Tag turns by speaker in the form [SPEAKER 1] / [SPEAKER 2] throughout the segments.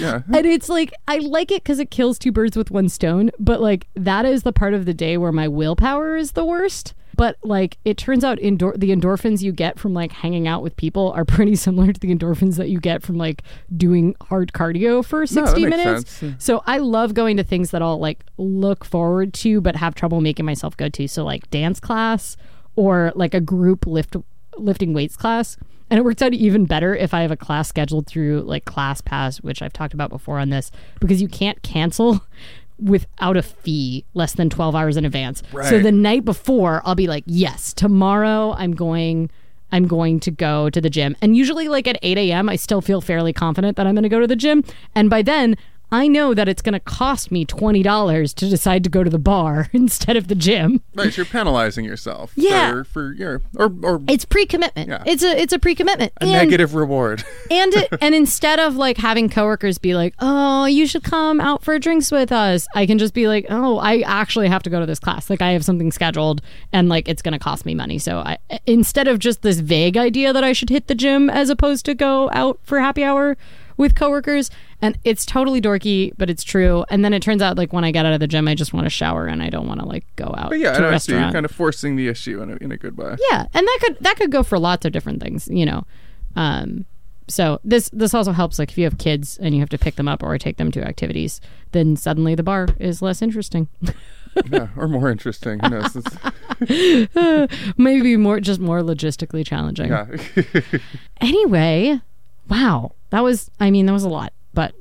[SPEAKER 1] Yeah.
[SPEAKER 2] And it's like I like it because it kills two birds with one stone, but like that is the part of the day where my willpower is the worst. But like it turns out, endor- the endorphins you get from like hanging out with people are pretty similar to the endorphins that you get from like doing hard cardio for sixty
[SPEAKER 1] that makes
[SPEAKER 2] minutes.
[SPEAKER 1] sense.
[SPEAKER 2] So I love going to things that I'll like look forward to, but have trouble making myself go to. So like dance class or like a group lift lifting weights class. And it works out even better if I have a class scheduled through like ClassPass, which I've talked about before on this, because you can't cancel without a fee less than 12 hours in advance. So the night before, I'll be like, yes, tomorrow I'm going. I'm going to go to the gym. And usually, like at 8 a.m., I still feel fairly confident that I'm going to go to the gym. And by then, I know that it's going to cost me $20 to decide to go to the bar instead of the gym.
[SPEAKER 1] Right, you're penalizing yourself.
[SPEAKER 2] Yeah.
[SPEAKER 1] For, for your or or
[SPEAKER 2] It's pre-commitment.
[SPEAKER 1] Yeah.
[SPEAKER 2] It's a it's a pre-commitment.
[SPEAKER 1] a
[SPEAKER 2] And-
[SPEAKER 1] negative reward.
[SPEAKER 2] and it, and instead of like having coworkers be like, "Oh, you should come out for drinks with us," I can just be like, "Oh, I actually have to go to this class. Like, I have something scheduled, and like it's going to cost me money." So, I instead of just this vague idea that I should hit the gym as opposed to go out for happy hour with coworkers, and it's totally dorky, but it's true. And then it turns out like when I get out of the gym, I just want to shower and I don't want to like go out
[SPEAKER 1] But yeah,
[SPEAKER 2] to a
[SPEAKER 1] I you're
[SPEAKER 2] restaurant.
[SPEAKER 1] kind of forcing the issue in a, in a good way.
[SPEAKER 2] Yeah, and that could that could go for lots of different things, you know. Um, so this this also helps like if you have kids and you have to pick them up or take them to activities, then suddenly the bar is less interesting.
[SPEAKER 1] yeah, or more interesting. Knows?
[SPEAKER 2] Maybe more just more logistically challenging.
[SPEAKER 1] yeah.
[SPEAKER 2] Anyway, wow, that was I mean that was a lot, but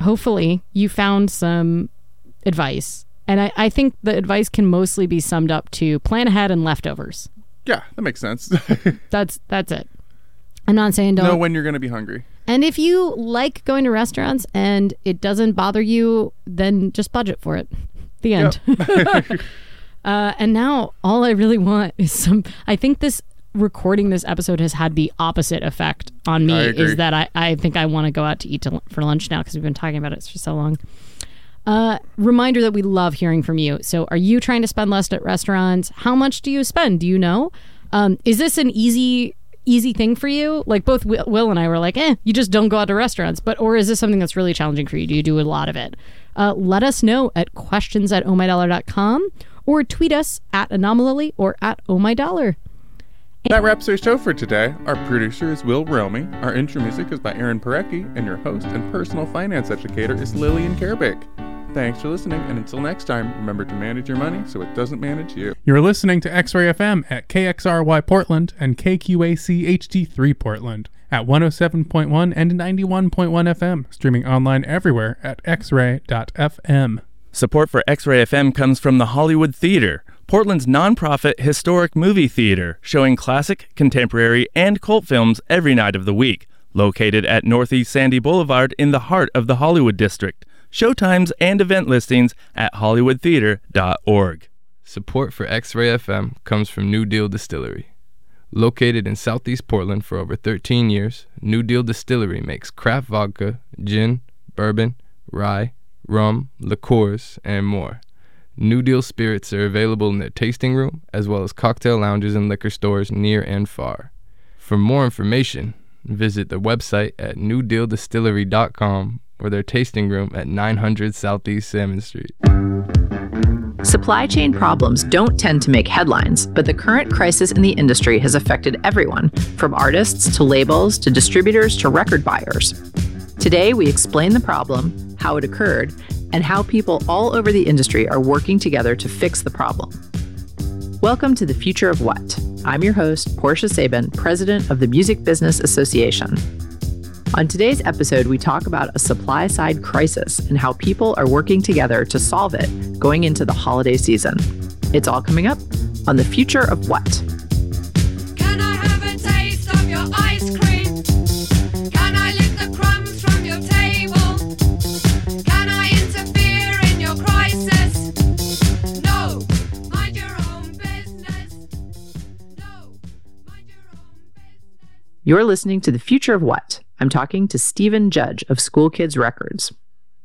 [SPEAKER 2] hopefully you found some advice. And I, I think the advice can mostly be summed up to plan ahead and leftovers.
[SPEAKER 1] yeah, that makes sense.
[SPEAKER 2] That's that's it. I'm not saying don't
[SPEAKER 1] know when you're going to be hungry.
[SPEAKER 2] And if you like going to restaurants and it doesn't bother you, then just budget for it. The end. uh, and now all I really want is some. I think this recording this episode has had the opposite effect on me. Is that I, I think I want to go out to eat to, for lunch now because we've been talking about it for so long. Uh, reminder that we love hearing from you. So, are you trying to spend less at restaurants? How much do you spend? Do you know? Um, is this an easy easy thing for you? Like both Will, Will and I were like, eh, you just don't go out to restaurants. But or is this something that's really challenging for you? Do you do a lot of it? Uh, let us know at questions at ohmydollar.com or tweet us at anomaly or at ohmydollar.
[SPEAKER 1] That wraps our show for today. Our producer is Will Romy. Our intro music is by Aaron Parecki, and your host and personal finance educator is Lillian Karabaic. Thanks for listening, and until next time, remember to manage your money so it doesn't manage you.
[SPEAKER 3] You're listening to X Ray FM at KXRY Portland and KQAC HD3 Portland at 107.1 and 91.1 FM, streaming online everywhere at xray.fm.
[SPEAKER 4] Support for X Ray FM comes from the Hollywood Theater, Portland's nonprofit historic movie theater, showing classic, contemporary, and cult films every night of the week. Located at Northeast Sandy Boulevard in the heart of the Hollywood District. Showtimes and event listings at hollywoodtheater.org.
[SPEAKER 5] Support for X Ray FM comes from New Deal Distillery. Located in southeast Portland for over 13 years, New Deal Distillery makes craft vodka, gin, bourbon, rye, rum, liqueurs, and more. New Deal spirits are available in their tasting room as well as cocktail lounges and liquor stores near and far. For more information, visit their website at newdealdistillery.com or their tasting room at 900 Southeast Salmon Street.
[SPEAKER 6] Supply chain problems don't tend to make headlines, but the current crisis in the industry has affected everyone, from artists to labels to distributors to record buyers. Today, we explain the problem, how it occurred, and how people all over the industry are working together to fix the problem. Welcome to the Future of What. I'm your host, Portia Sabin, president of the Music Business Association. On today's episode, we talk about a supply side crisis and how people are working together to solve it going into the holiday season. It's all coming up on The Future of What. You're listening to The Future of What. I'm talking to Stephen Judge of School Kids Records.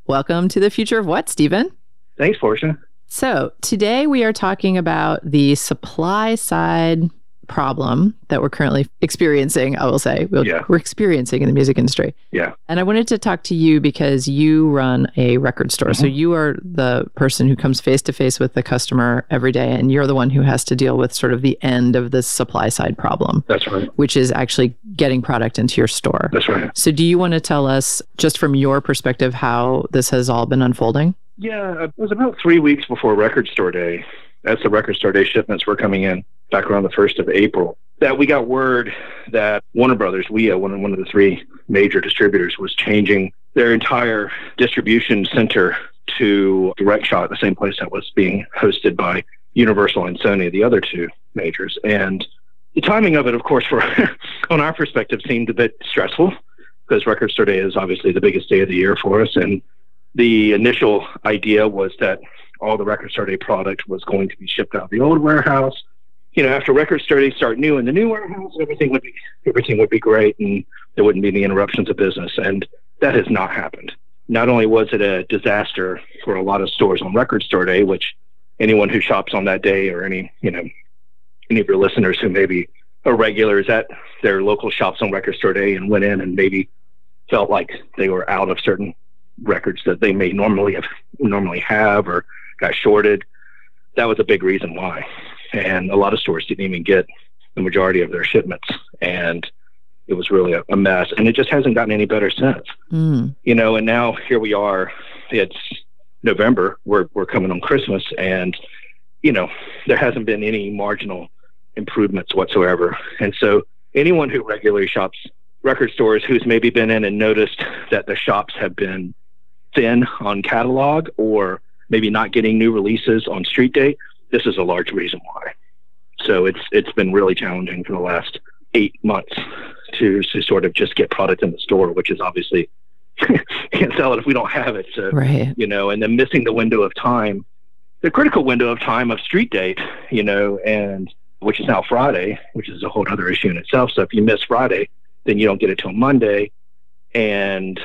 [SPEAKER 6] Welcome to The Future of What, Stephen.
[SPEAKER 7] Thanks, Portia.
[SPEAKER 6] So, today we are talking about the supply side problem that we're currently experiencing, I will say. We'll-
[SPEAKER 7] Yeah.
[SPEAKER 6] We're experiencing in the music industry.
[SPEAKER 7] Yeah.
[SPEAKER 6] And I wanted to talk to you because you run a record store. So mm-hmm. you are the person who comes face to face with the customer every day, and you're the one who has to deal with sort of the end of this supply side problem,
[SPEAKER 7] That's right.
[SPEAKER 6] which is actually getting product into your store.
[SPEAKER 7] That's right.
[SPEAKER 6] So, do you want to tell us, just from your perspective, how this has all been unfolding?
[SPEAKER 7] Yeah, it was about three weeks before Record Store Day, as the Record Store Day shipments were coming in back around the 1st of April, that we got word that Warner Brothers, WEA, uh, one of, one of the three major distributors, was changing their entire distribution center to Direct Shot, the same place that was being hosted by Universal and Sony, the other two majors. And the timing of it, of course, for on our perspective, seemed a bit stressful because Record Store Day is obviously the biggest day of the year for us. And the initial idea was that all the Record Store Day product was going to be shipped out of the old warehouse. You know, after Record Store Day start new in the new warehouse, everything would be everything would be great, and there wouldn't be any interruptions of business. And that has not happened. Not only was it a disaster for a lot of stores on Record Store Day, which anyone who shops on that day, or any you know any of your listeners who maybe are regulars at their local shops on Record Store Day and went in and maybe felt like they were out of certain records that they may normally have normally have or got shorted. That was a big reason why. And a lot of stores didn't even get the majority of their shipments. And it was really a, a mess. And it just hasn't gotten any better since.
[SPEAKER 6] Mm.
[SPEAKER 7] You know, and now here we are. It's November. We're we're coming on Christmas and you know, there hasn't been any marginal improvements whatsoever. And so anyone who regularly shops record stores who's maybe been in and noticed that the shops have been thin on catalog or maybe not getting new releases on street day, this is a large reason why. So it's it's been really challenging for the last eight months to to sort of just get product in the store, which is obviously can't sell it if we don't have it. So
[SPEAKER 6] Right.
[SPEAKER 7] you know, and then missing the window of time, the critical window of time of street date, you know, and which is now Friday, which is a whole other issue in itself. So if you miss Friday, then you don't get it till Monday. And,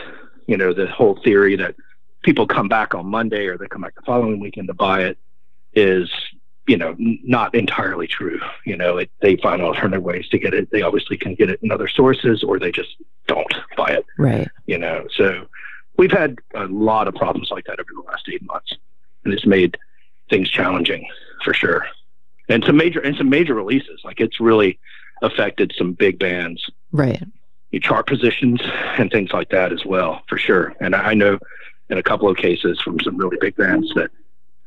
[SPEAKER 7] you know, the whole theory that people come back on Monday or they come back the following weekend to buy it is, you know, not entirely true. You know, it, they find alternative ways to get it. They obviously can get it in other sources or they just don't buy it
[SPEAKER 6] Right.
[SPEAKER 7] you know. So we've had a lot of problems like that over the last eight months, and it's made things challenging for sure. And some major and some major releases, like it's really affected some big bands,
[SPEAKER 6] Right.
[SPEAKER 7] your chart positions, and things like that as well, for sure. And I I know in a couple of cases from some really big bands that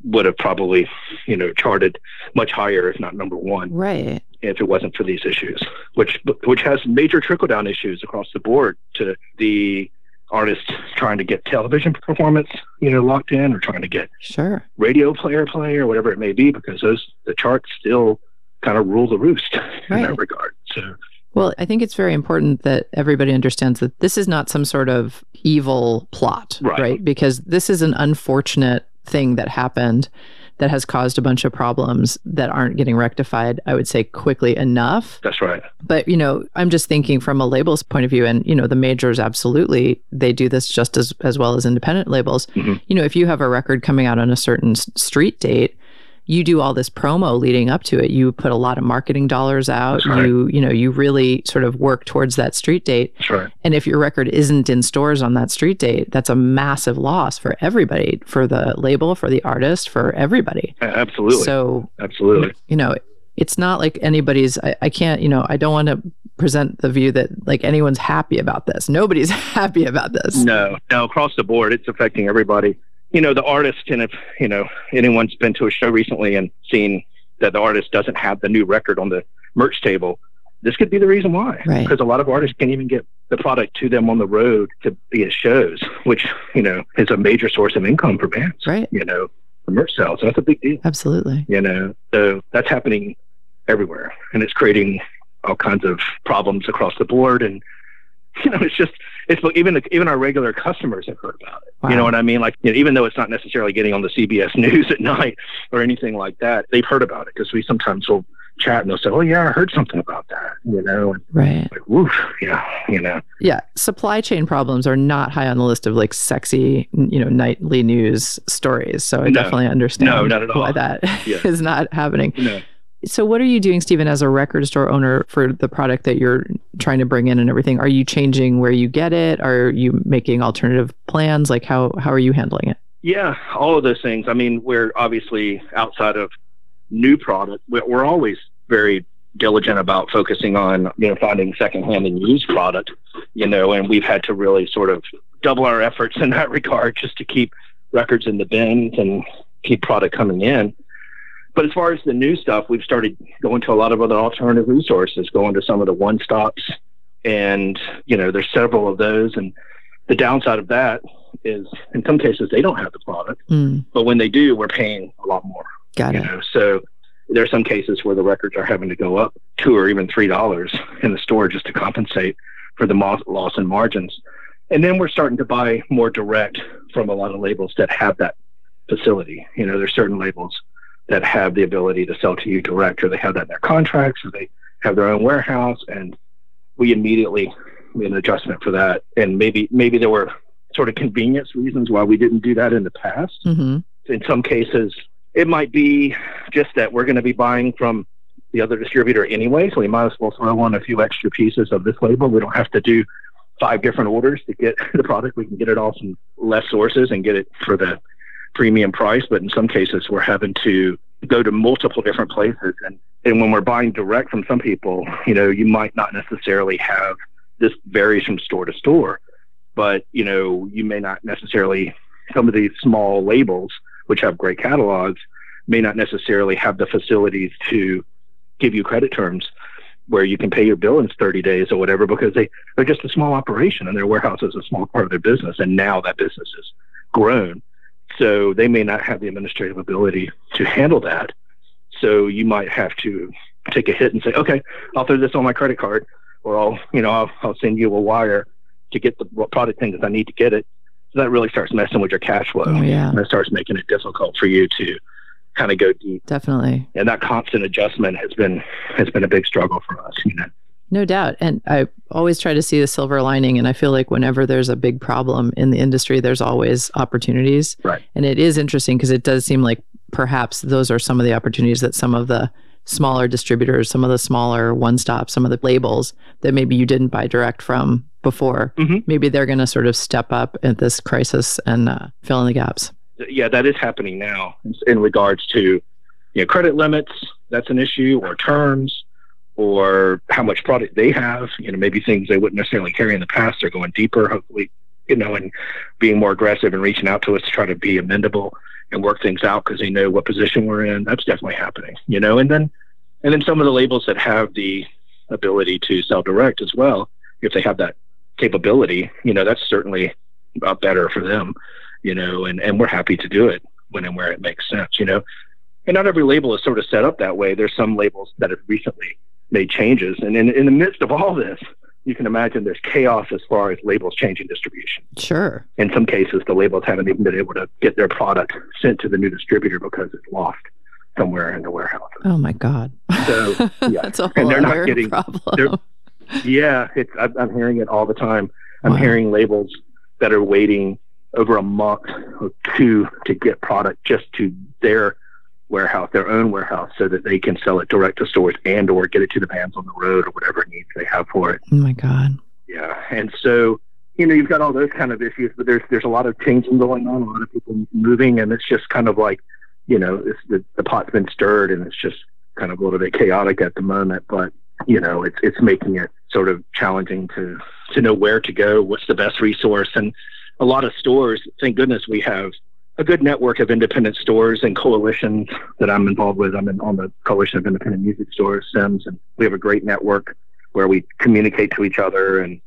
[SPEAKER 7] would have probably, you know, charted much higher, if not number one
[SPEAKER 6] Right.
[SPEAKER 7] if it wasn't for these issues, which which has major trickle down issues across the board to the artists trying to get television performance, you know, locked in, or trying to get
[SPEAKER 6] Sure.
[SPEAKER 7] radio player play or whatever it may be, because those the charts still kind of rule the roost in that regard. So
[SPEAKER 6] Well, I think it's very important that everybody understands that this is not some sort of evil plot,
[SPEAKER 7] Right.
[SPEAKER 6] Because this is an unfortunate thing that happened that has caused a bunch of problems that aren't getting rectified, I would say, quickly enough.
[SPEAKER 7] that's right.
[SPEAKER 6] But, you know, I'm just thinking from a label's point of view, and, you know, the majors absolutely, they do this just as, as well as independent labels.
[SPEAKER 7] Mhm.
[SPEAKER 6] You know, if you have a record coming out on a certain street date, you do all this promo leading up to it. You put a lot of marketing dollars out.
[SPEAKER 7] Right.
[SPEAKER 6] You, you know, you really sort of work towards that street date.
[SPEAKER 7] Right.
[SPEAKER 6] And if your record isn't in stores on that street date, that's a massive loss for everybody, for the label, for the artist, for everybody.
[SPEAKER 7] Absolutely.
[SPEAKER 6] So
[SPEAKER 7] Absolutely.
[SPEAKER 6] you know, it's not like anybody's, I, I can't, you know, I don't want to present the view that like anyone's happy about this. Nobody's happy about this.
[SPEAKER 7] No, no, across the board, it's affecting everybody. You know, the artist, and if, you know, anyone's been to a show recently and seen that the artist doesn't have the new record on the merch table, this could be the reason why.
[SPEAKER 6] Right.
[SPEAKER 7] Because a lot of artists can't even get the product to them on the road to be at shows, which, you know, is a major source of income for bands.
[SPEAKER 6] Right.
[SPEAKER 7] You know, the merch sales. So that's a big deal,
[SPEAKER 6] Absolutely.
[SPEAKER 7] you know. So that's happening everywhere. And it's creating all kinds of problems across the board. And, you know, it's just, it's even even our regular customers have heard about it. You know what I mean? Like, you know, even though it's not necessarily getting on the CBS News at night or anything like that, they've heard about it because we sometimes will chat and they'll say, "Oh yeah, I heard something about that." You know,
[SPEAKER 6] Right.
[SPEAKER 7] like, woof, yeah, you know,
[SPEAKER 6] Yeah. Supply chain problems are not high on the list of like sexy, you know, nightly news stories. So I
[SPEAKER 7] No.
[SPEAKER 6] definitely understand
[SPEAKER 7] No, not at all.
[SPEAKER 6] why that is
[SPEAKER 7] Yeah.
[SPEAKER 6] not happening.
[SPEAKER 7] no,
[SPEAKER 6] So, what are you doing, Stephen, as a record store owner for the product that you're trying to bring in and everything? Are you changing where you get it? Are you making alternative plans? Like, how how are you handling it?
[SPEAKER 7] Yeah, all of those things. I mean, we're obviously outside of new product. We're, always very diligent about focusing on you know finding secondhand and used product. You know, and we've had to really sort of double our efforts in that regard just to keep records in the bins and keep product coming in. But as far as the new stuff, we've started going to a lot of other alternative resources, going to some of the one stops, and you know, there's several of those. And the downside of that is, in some cases, they don't have the product,
[SPEAKER 6] Mm,
[SPEAKER 7] but when they do, we're paying a lot more.
[SPEAKER 6] got
[SPEAKER 7] You
[SPEAKER 6] it.
[SPEAKER 7] know, so there are some cases where the records are having to go up two or even three dollars in the store just to compensate for the loss in margins. And then we're starting to buy more direct from a lot of labels that have that facility. You know, there's certain labels that have the ability to sell to you direct, or they have that in their contracts, or they have their own warehouse, and we immediately made an adjustment for that. And maybe maybe there were sort of convenience reasons why we didn't do that in the past
[SPEAKER 6] hmm
[SPEAKER 7] in some cases, it might be just that we're going to be buying from the other distributor anyway, so we might as well throw on a few extra pieces of this label. We don't have to do five different orders to get the product. We can get it all from less sources and get it for the premium price. But in some cases, we're having to go to multiple different places. And, and when we're buying direct from some people, you know, you might not necessarily have this varies from store to store, but, you know, you may not necessarily, some of these small labels which have great catalogs, may not necessarily have the facilities to give you credit terms where you can pay your bill in 30 days or whatever because they, they're just a small operation and their warehouse is a small part of their business. And now that business has grown. So they may not have the administrative ability to handle that. So you might have to take a hit and say, okay, I'll throw this on my credit card or I'll, you know, I'll, I'll send you a wire to get the product things that I need to get it. So that really starts messing with your cash flow
[SPEAKER 6] Oh, yeah,
[SPEAKER 7] and it starts making it difficult for you to kind of go deep.
[SPEAKER 6] definitely.
[SPEAKER 7] And that constant adjustment has been has been a big struggle for us. You know,
[SPEAKER 6] No doubt. And I always try to see the silver lining. And I feel like whenever there's a big problem in the industry, there's always opportunities.
[SPEAKER 7] Right.
[SPEAKER 6] And it is interesting because it does seem like perhaps those are some of the opportunities that some of the smaller distributors, some of the smaller one stops, some of the labels that maybe you didn't buy direct from before,
[SPEAKER 7] Mhm.
[SPEAKER 6] maybe they're going to sort of step up at this crisis and uh, fill in the gaps.
[SPEAKER 7] yeah, that is happening now in, in regards to you know credit limits. That's an issue, or terms, or how much product they have. You know, maybe things they wouldn't necessarily carry in the past. They're going deeper, hopefully. You know, and being more aggressive and reaching out to us to try to be amendable and work things out because they know what position we're in. That's definitely happening. You know, and then and then some of the labels that have the ability to sell direct as well, if they have that capability, you know, that's certainly better for them. You know, and and we're happy to do it when and where it makes sense. You know, and not every label is sort of set up that way. There's some labels that have recently made changes, and in in the midst of all this, you can imagine there's chaos as far as labels changing distribution
[SPEAKER 6] Sure.
[SPEAKER 7] in some cases, the labels haven't even been able to get their product sent to the new distributor because it's lost somewhere in the warehouse.
[SPEAKER 6] Oh my God.
[SPEAKER 7] So, yeah.
[SPEAKER 6] That's a
[SPEAKER 7] And
[SPEAKER 6] whole
[SPEAKER 7] they're not getting-
[SPEAKER 6] problem.
[SPEAKER 7] Yeah, it's, I'm, I'm hearing it all the time. I'm
[SPEAKER 6] Wow.
[SPEAKER 7] hearing labels that are waiting over a month or two to get product just to their warehouse, their own warehouse, so that they can sell it direct to stores and or get it to the vans on the road or whatever needs they have for it.
[SPEAKER 6] Oh my God.
[SPEAKER 7] Yeah, and so you know you've got all those kind of issues, but there's there's a lot of changing going on, a lot of people moving, and it's just kind of like you know it's, the the pot's been stirred, and it's just kind of a little bit chaotic at the moment. But you know it's it's making it sort of challenging to to know where to go, what's the best resource, and a lot of stores. Thank goodness we have a good network of independent stores and coalitions that I'm involved with. I'm in, on the Coalition of Independent Music Stores, CIMS, and we have a great network where we communicate to each other and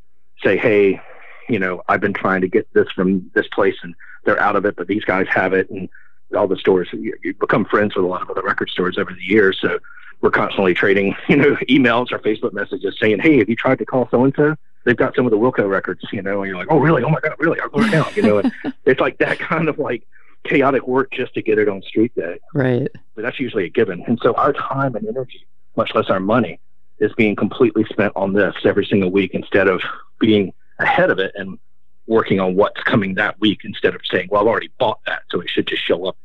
[SPEAKER 7] say, hey, you know, I've been trying to get this from this place and they're out of it, but these guys have it. And all the stores, you, you become friends with a lot of other record stores over the years. So we're constantly trading, you know, emails or Facebook messages saying, hey, have you tried to call so and so? They've got some of the Wilco records, you know, and you're like, oh, really? Oh my God, really? I'll go now, you know. And it's like that kind of like chaotic work just to get it on street day
[SPEAKER 6] Right.
[SPEAKER 7] but that's usually a given. And so our time and energy, much less our money, is being completely spent on this every single week instead of being ahead of it and working on what's coming that week instead of saying, well, I've already bought that, so it should just show up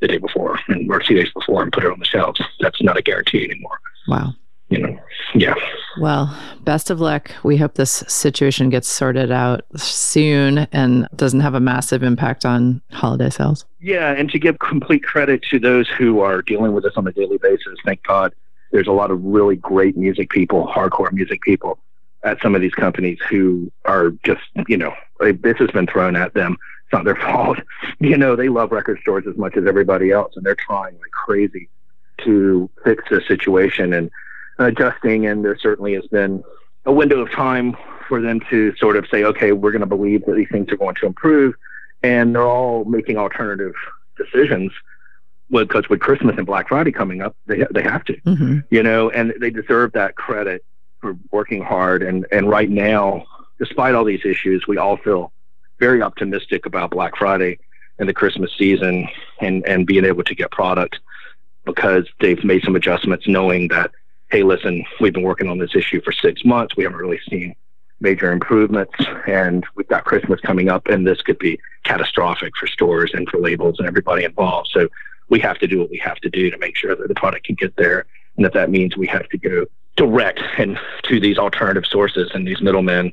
[SPEAKER 7] the day before and or two days before and put it on the shelves. That's not a guarantee anymore.
[SPEAKER 6] Wow.
[SPEAKER 7] You know, yeah.
[SPEAKER 6] Well, best of luck. We hope this situation gets sorted out soon and doesn't have a massive impact on holiday sales.
[SPEAKER 7] Yeah, and to give complete credit to those who are dealing with this on a daily basis, thank God there's a lot of really great music people, hardcore music people at some of these companies who are just, you know, this has been thrown at them. It's not their fault. You know, they love record stores as much as everybody else, and they're trying like crazy to fix the situation and adjusting. And there certainly has been a window of time for them to sort of say, okay, we're going to believe that these things are going to improve. And they're all making alternative decisions because with Christmas and Black Friday coming up, they, they have to,
[SPEAKER 6] Mm-hmm.
[SPEAKER 7] you know, and they deserve that credit for working hard. And, and right now, despite all these issues, we all feel very optimistic about Black Friday and the Christmas season and, and being able to get product because they've made some adjustments knowing that, hey, listen, we've been working on this issue for six months. We haven't really seen major improvements and we've got Christmas coming up and this could be catastrophic for stores and for labels and everybody involved. So we have to do what we have to do to make sure that the product can get there. And if that means we have to go direct and to these alternative sources and these middlemen,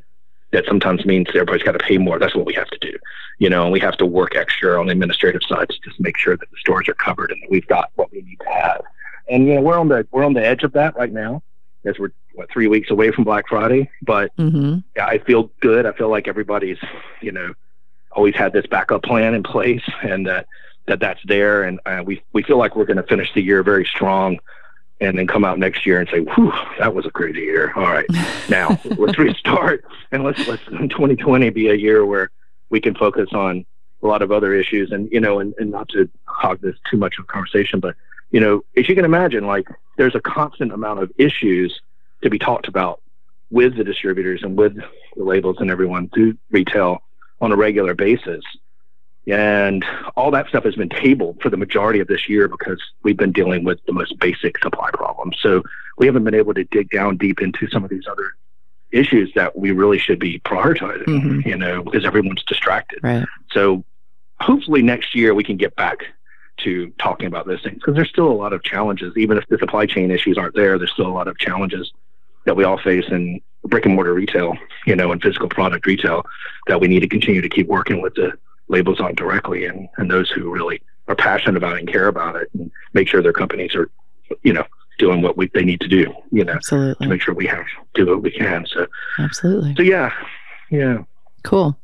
[SPEAKER 7] that sometimes means everybody's got to pay more. That's what we have to do, you know, and we have to work extra on the administrative side to just make sure that the stores are covered and that we've got what we need to have. And you know, we're on the we're on the edge of that right now, as we're what three weeks away from Black Friday. But
[SPEAKER 6] Mm-hmm.
[SPEAKER 7] yeah, I feel good. I feel like everybody's, you know, always had this backup plan in place, and that that that's there, and uh, we we feel like we're going to finish the year very strong, and then come out next year and say, "Whew, that was a crazy year." All right, now let's restart, and let's let's 2020 be a year where we can focus on a lot of other issues, and you know, and, and not to hog this too much of a conversation, but you know, as you can imagine, like there's a constant amount of issues to be talked about with the distributors and with the labels and everyone through retail on a regular basis. And all that stuff has been tabled for the majority of this year because we've been dealing with the most basic supply problems. So we haven't been able to dig down deep into some of these other issues that we really should be prioritizing,
[SPEAKER 6] Mhm.
[SPEAKER 7] you know, because everyone's distracted.
[SPEAKER 6] Right.
[SPEAKER 7] So hopefully next year we can get back to talking about those things because there's still a lot of challenges. Even if the supply chain issues aren't there, there's still a lot of challenges that we all face in brick and mortar retail, you know, and physical product retail that we need to continue to keep working with the labels on directly and, and those who really are passionate about it and care about it and make sure their companies are, you know, doing what we, they need to do, you know,
[SPEAKER 6] Absolutely.
[SPEAKER 7] to make sure we have do what we can. So,
[SPEAKER 6] Absolutely.
[SPEAKER 7] so yeah, yeah.
[SPEAKER 6] Cool.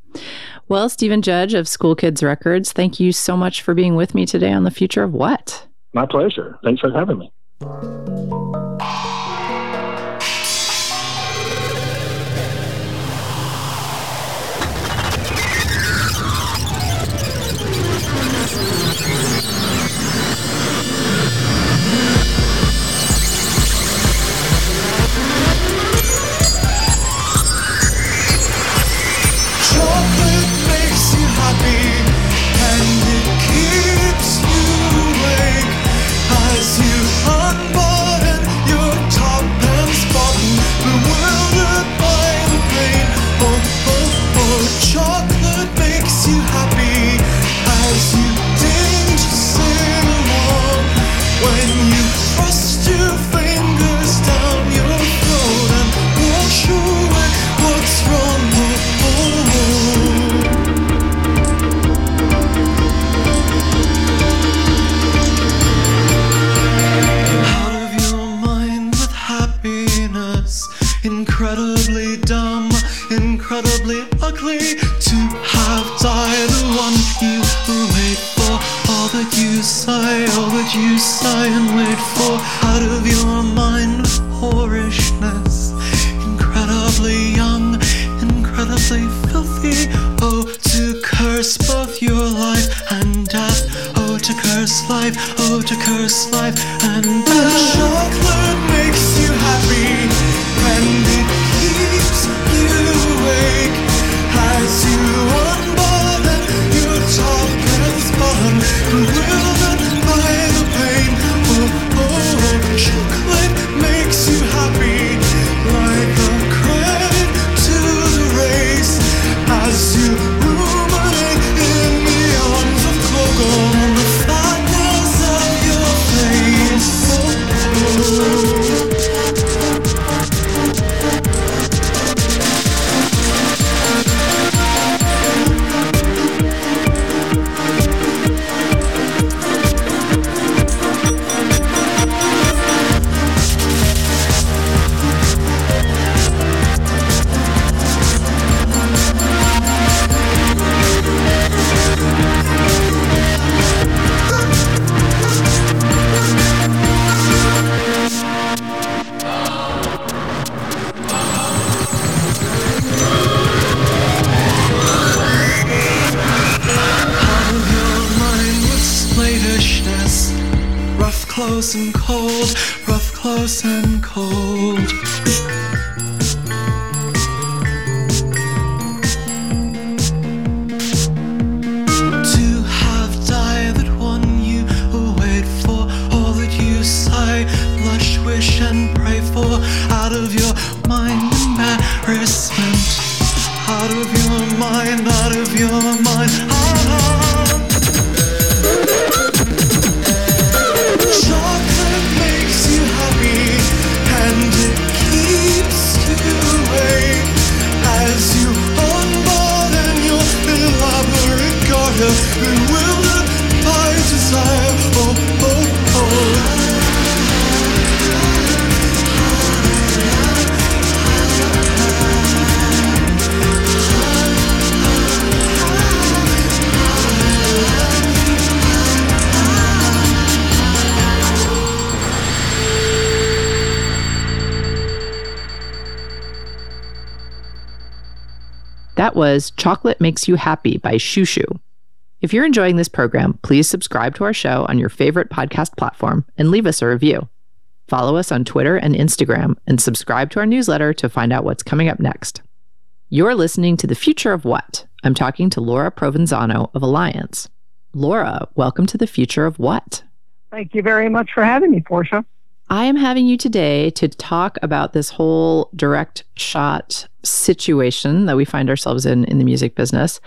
[SPEAKER 6] Well, Stephen Judge of School Kids Records, thank you so much for being with me today on the future of what?
[SPEAKER 7] My pleasure. Thanks for having me.
[SPEAKER 8] Chocolate Makes You Happy by
[SPEAKER 6] Shushu. If you're enjoying this program, please subscribe to our show on your favorite podcast platform and leave us a review. Follow us on Twitter and Instagram and subscribe to our newsletter to find out what's coming up next. You're listening to The Future of What? I'm talking to Laura Provenzano of Alliance. Laura, welcome to The Future of What?
[SPEAKER 9] Thank you very much for having me, Portia.
[SPEAKER 6] I am having you today to talk about this whole direct shot situation that we find ourselves in in the music business.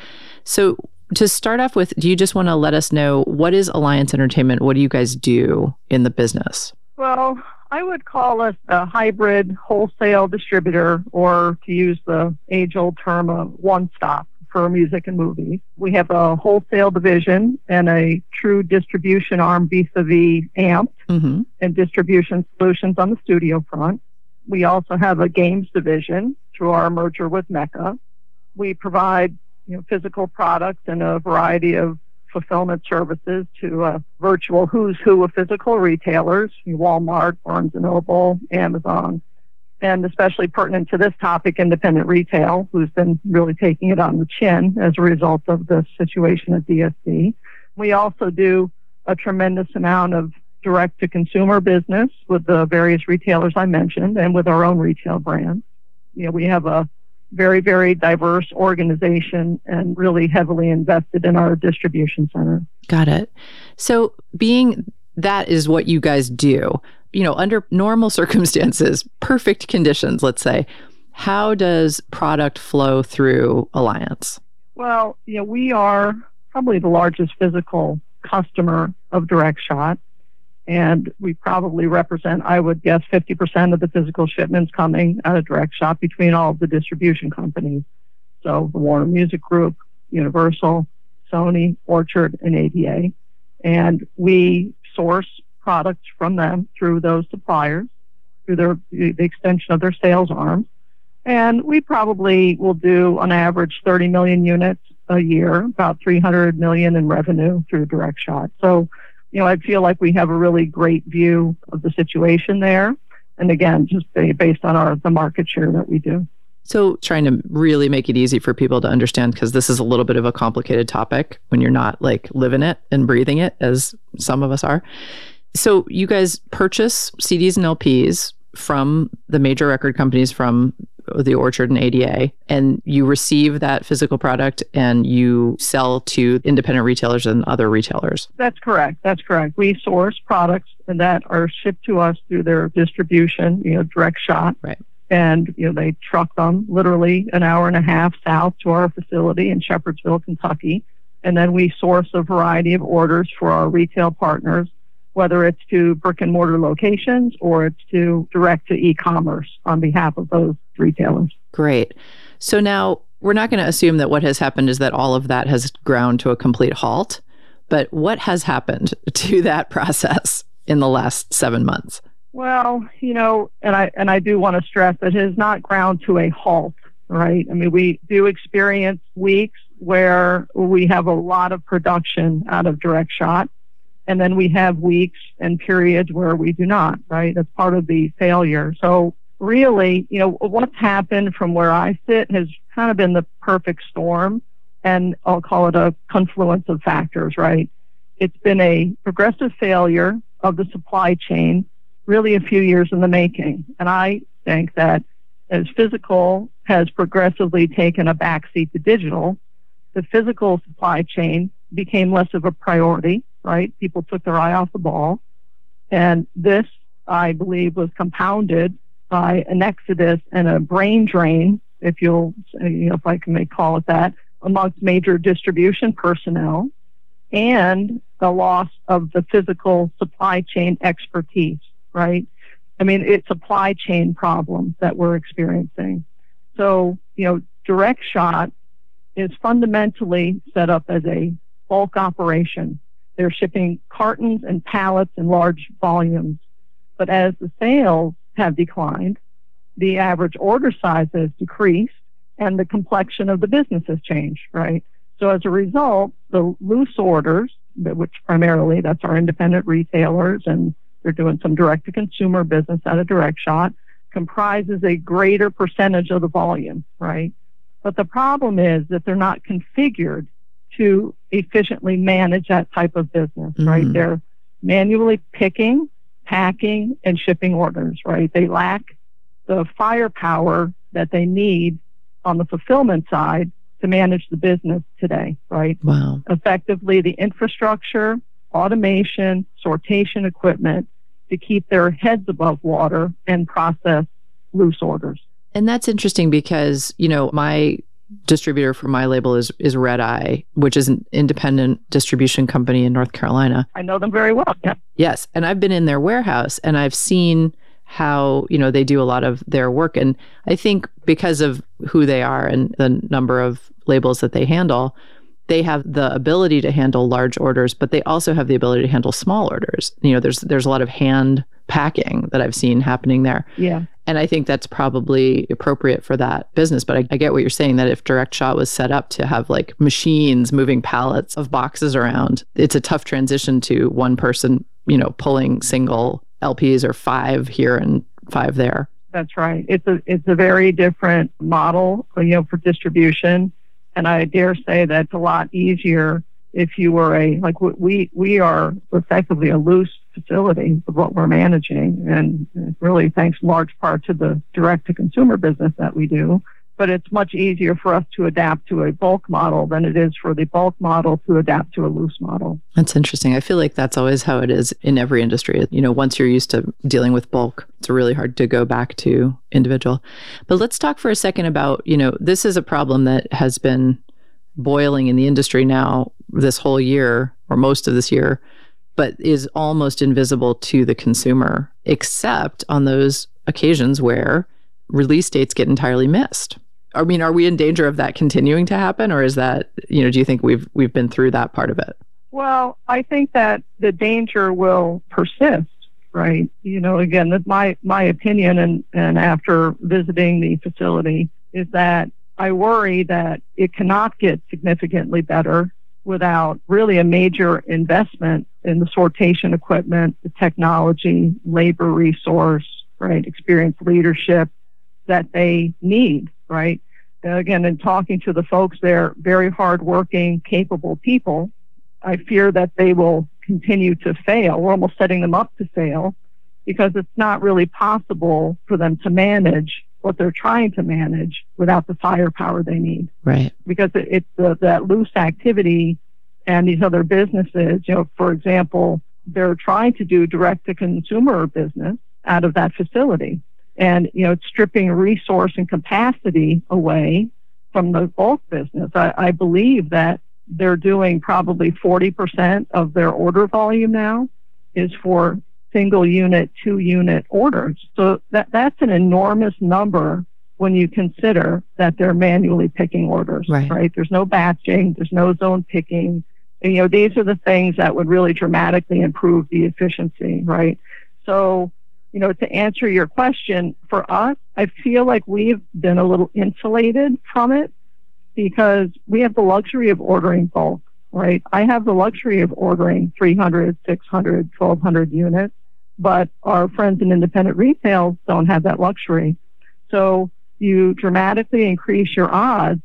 [SPEAKER 6] So, to start off with, do you just want to let us know what is Alliance Entertainment? What do you guys do in the business?
[SPEAKER 9] Well, I would call us a hybrid wholesale distributor, or to use the age old term, a one stop for music and movies. We have a wholesale division and a true distribution arm vis a vis AMP
[SPEAKER 6] Mm-hmm.
[SPEAKER 9] and distribution solutions on the studio front. We also have a games division through our merger with Mecca. We provide you know, physical products and a variety of fulfillment services to a virtual who's who of physical retailers, Walmart, Barnes and Noble, Amazon, and especially pertinent to this topic, independent retail, who's been really taking it on the chin as a result of the situation at DSC. We also do a tremendous amount of direct to consumer business with the various retailers I mentioned and with our own retail brands. You know, we have a very, very diverse organization and really heavily invested in our distribution center.
[SPEAKER 6] Got it. So, being that is what you guys do, you know, under normal circumstances, perfect conditions, let's say, how does product flow through Alliance?
[SPEAKER 9] Well, you know, we are probably the largest physical customer of Direct Shot. And we probably represent, I would guess, 50% of the physical shipments coming out of Direct Shot between all of the distribution companies. So the Warner Music Group, Universal, Sony, Orchard, and ADA. And we source products from them through those suppliers, through their, the extension of their sales arms. And we probably will do on average 30 million units a year, about 300 million in revenue through direct shot. So, you know, I feel like we have a really great view of the situation there. And again, just based on our the market share that we do.
[SPEAKER 6] So, trying to really make it easy for people to understand because this is a little bit of a complicated topic when you're not like living it and breathing it as some of us are. So, you guys purchase CDs and LPs from the major record companies from the Orchard and ADA, and you receive that physical product and you sell to independent retailers and other retailers.
[SPEAKER 9] That's correct. That's correct. We source products and that are shipped to us through their distribution, you know, direct shot.
[SPEAKER 6] Right.
[SPEAKER 9] And, you know, they truck them literally an hour and a half south to our facility in Shepherdsville, Kentucky. And then we source a variety of orders for our retail partners, whether it's to brick and mortar locations or it's to direct to e-commerce on behalf of those retailers.
[SPEAKER 6] Great. So now we're not going to assume that what has happened is that all of that has ground to a complete halt. But what has happened to that process in the last seven months?
[SPEAKER 9] Well, you know, and I and I do want to stress that it has not ground to a halt, right? I mean, we do experience weeks where we have a lot of production out of direct shot, and then we have weeks and periods where we do not, right? That's part of the failure. So really, you know, what's happened from where I sit has kind of been the perfect storm, and I'll call it a confluence of factors, right? It's been a progressive failure of the supply chain really a few years in the making. And I think that as physical has progressively taken a backseat to digital, the physical supply chain became less of a priority, right? People took their eye off the ball. And this, I believe, was compounded by an exodus and a brain drain, if you'll, you know, if I can may call it that, amongst major distribution personnel and the loss of the physical supply chain expertise, right? I mean, it's supply chain problems that we're experiencing. So, you know, direct shot is fundamentally set up as a bulk operation. They're shipping cartons and pallets in large volumes. But as the sales have declined, the average order size has decreased and the complexion of the business has changed, right? So as a result, the loose orders, which primarily that's our independent retailers and they're doing some direct to consumer business at a direct shot, comprises a greater percentage of the volume, right? But the problem is that they're not configured to efficiently manage that type of business, right?
[SPEAKER 6] Mhm.
[SPEAKER 9] They're manually picking, packing, and shipping orders, right? They lack the firepower that they need on the fulfillment side to manage the business today, right?
[SPEAKER 6] Wow.
[SPEAKER 9] Effectively, the infrastructure, automation, sortation equipment to keep their heads above water and process loose orders.
[SPEAKER 6] And that's interesting because, you know, my distributor for my label is is Redeye, which is an independent distribution company in North Carolina.
[SPEAKER 9] I know them very well. Yeah.
[SPEAKER 6] Yes, and I've been in their warehouse and I've seen how, you know, they do a lot of their work and I think because of who they are and the number of labels that they handle, they have the ability to handle large orders, but they also have the ability to handle small orders. You know, there's there's a lot of hand packing that I've seen happening there.
[SPEAKER 9] Yeah.
[SPEAKER 6] And I think that's probably appropriate for that business. But I, I get what you're saying that if Direct Shot was set up to have like machines moving pallets of boxes around, it's a tough transition to one person, you know, pulling single LPs or five here and five there.
[SPEAKER 9] That's right. It's a it's a very different model, you know, for distribution, and I dare say that's a lot easier if you were a like we we are effectively a loose facility of what we're managing, and really thanks large part to the direct to consumer business that we do. But it's much easier for us to adapt to a bulk model than it is for the bulk model to adapt to a loose model.
[SPEAKER 6] That's interesting. I feel like that's always how it is in every industry. You know, once you're used to dealing with bulk, it's really hard to go back to individual. But let's talk for a second about, you know, this is a problem that has been boiling in the industry now this whole year or most of this year, but is almost invisible to the consumer, except on those occasions where release dates get entirely missed. I mean, are we in danger of that continuing to happen, or is that you know? Do you think we've we've been through that part of it?
[SPEAKER 9] Well, I think that the danger will persist, right? You know, again, my my opinion, and and after visiting the facility, is that I worry that it cannot get significantly better without really a major investment in the sortation equipment, the technology, labor resource, right, experienced leadership that they need, right? Again, in talking to the folks they're very hardworking, capable people, I fear that they will continue to fail. We're almost setting them up to fail because it's not really possible for them to manage what they're trying to manage without the firepower they need.
[SPEAKER 6] Right.
[SPEAKER 9] Because it, it's the, that loose activity and these other businesses, you know, for example, they're trying to do direct to consumer business out of that facility. And, you know, it's stripping resource and capacity away from the bulk business. I, I believe that they're doing probably 40% of their order volume now is for single unit, two unit orders. So that, that's an enormous number when you consider that they're manually picking orders,
[SPEAKER 6] Right.
[SPEAKER 9] There's no batching, there's no zone picking. And, you know, these are the things that would really dramatically improve the efficiency, right? So, you know, to answer your question, for us, I feel like we've been a little insulated from it because we have the luxury of ordering bulk, right? I have the luxury of ordering 300, 600, 1200 units, but our friends in independent retail don't have that luxury. So you dramatically increase your odds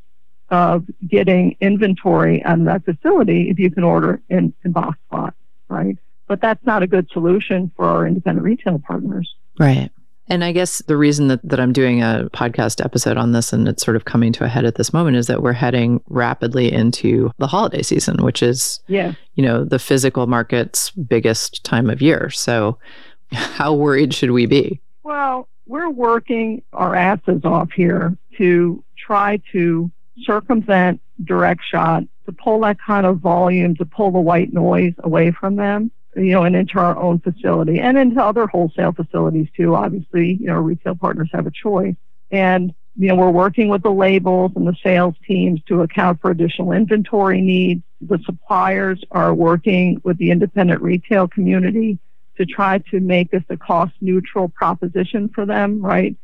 [SPEAKER 9] of getting inventory on that facility if you can order in, in box spot, right? But that's not a good solution for our independent retail partners.
[SPEAKER 6] Right. And I guess the reason that, that I'm doing a podcast episode on this and it's sort of coming to a head at this moment is that we're heading rapidly into the holiday season, which is,
[SPEAKER 9] Yeah.
[SPEAKER 6] you know, the physical market's biggest time of year. So, how worried should we be?
[SPEAKER 9] Well, we're working our asses off here to try to circumvent direct shot, to pull that kind of volume, to pull the white noise away from them, you know, and into our own facility and into other wholesale facilities too. Obviously, you know, retail partners have a choice. And, you know, we're working with the labels and the sales teams to account for additional inventory needs. The suppliers are working with the independent retail community to try to make this a cost neutral proposition for them, right?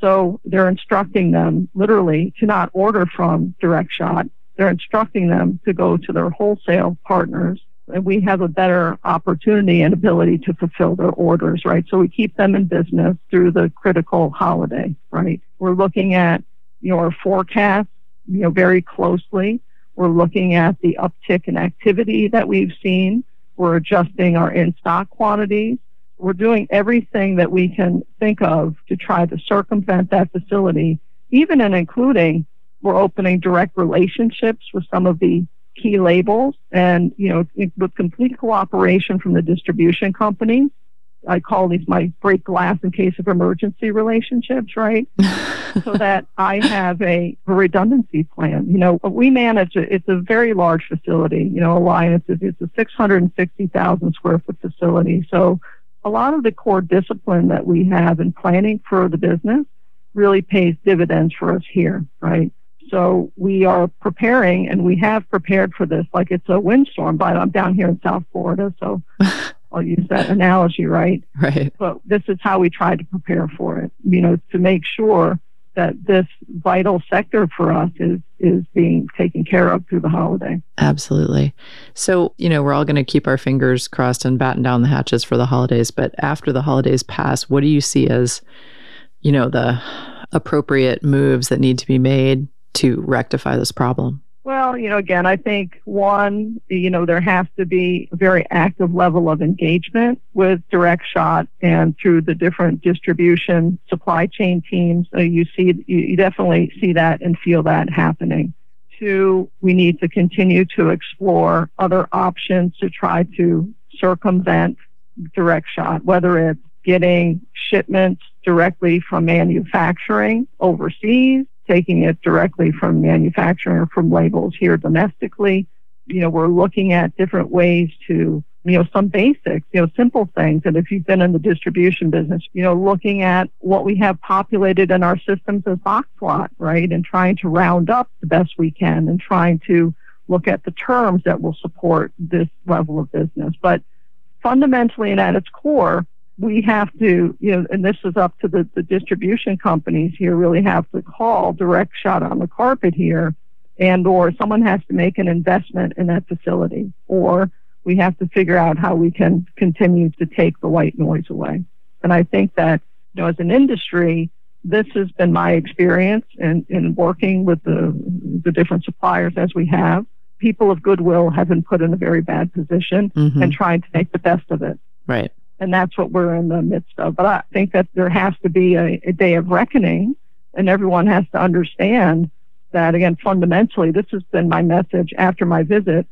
[SPEAKER 9] So they're instructing them literally to not order from direct shot. They're instructing them to go to their wholesale partners. And we have a better opportunity and ability to fulfill their orders, right? So we keep them in business through the critical holiday, right? We're looking at, you know, our forecast, you know, very closely. We're looking at the uptick in activity that we've seen. We're adjusting our in-stock quantities. We're doing everything that we can think of to try to circumvent that facility, even and including we're opening direct relationships with some of the key labels and, you know, with complete cooperation from the distribution companies. I call these my break glass in case of emergency relationships, right? so that I have a redundancy plan. You know, we manage it. It's a very large facility. You know, Alliance is it's a 660,000 square foot facility. So a lot of the core discipline that we have in planning for the business really pays dividends for us here, right? So we are preparing and we have prepared for this like it's a windstorm, but I'm down here in South Florida, so I'll use that analogy, right?
[SPEAKER 6] Right.
[SPEAKER 9] But this is how we try to prepare for it, you know, to make sure that this vital sector for us is is being taken care of through the holiday.
[SPEAKER 6] Absolutely. So, you know, we're all going to keep our fingers crossed and batten down the hatches for the holidays. But after the holidays pass, what do you see as, you know, the appropriate moves that need to be made to rectify this problem?
[SPEAKER 9] Well, you know, again, I think one, you know, there has to be a very active level of engagement with direct shot and through the different distribution supply chain teams. Uh, you see, you definitely see that and feel that happening. Two, we need to continue to explore other options to try to circumvent direct shot, whether it's getting shipments directly from manufacturing overseas, taking it directly from manufacturing or from labels here domestically. You know, we're looking at different ways to, you know, some basics, you know, simple things. And if you've been in the distribution business, you know, looking at what we have populated in our systems as box lot, right? And trying to round up the best we can and trying to look at the terms that will support this level of business. But fundamentally and at its core, we have to, you know, and this is up to the, the distribution companies here, really have to call direct shot on the carpet here, and or someone has to make an investment in that facility, or we have to figure out how we can continue to take the white noise away. And I think that, you know, as an industry, this has been my experience in, in working with the, the different suppliers as we have. People of goodwill have been put in a very bad position
[SPEAKER 6] Mhm.
[SPEAKER 9] and trying to make the best of it
[SPEAKER 6] Right.
[SPEAKER 9] And that's what we're in the midst of. But I think that there has to be a, a day of reckoning, and everyone has to understand that, again, fundamentally, this has been my message after my visit